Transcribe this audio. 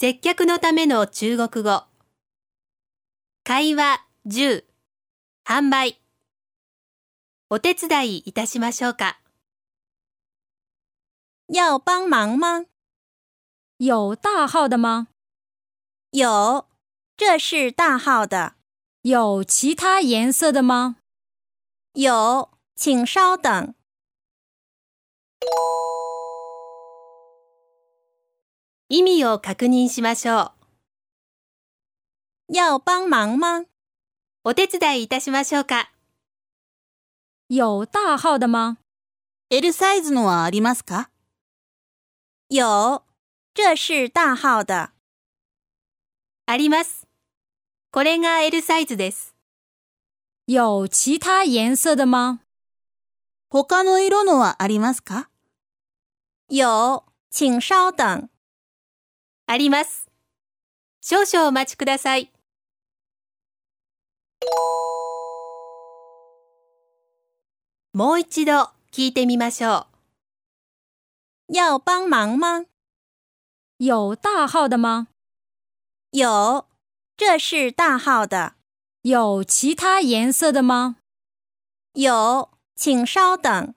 接客のための中国語。会話10、販売。お手伝いいたしましょうか。要帮忙吗？有大号的吗？有，这是大号的。有其他颜色的吗？有，请稍等。意味を確認しましょう。要帮忙吗？お手伝いいたしましょうか。有大号的吗？L サイズのはありますか？有，这是大号的。あります。これが L サイズです。有其他颜色的吗？他の色のはありますか？有，请稍等。あります。少々お待ちください。もう一度聞いてみましょう。要帮忙吗？有大号的吗？有，这是大号的。有其他颜色的吗？有，请稍等。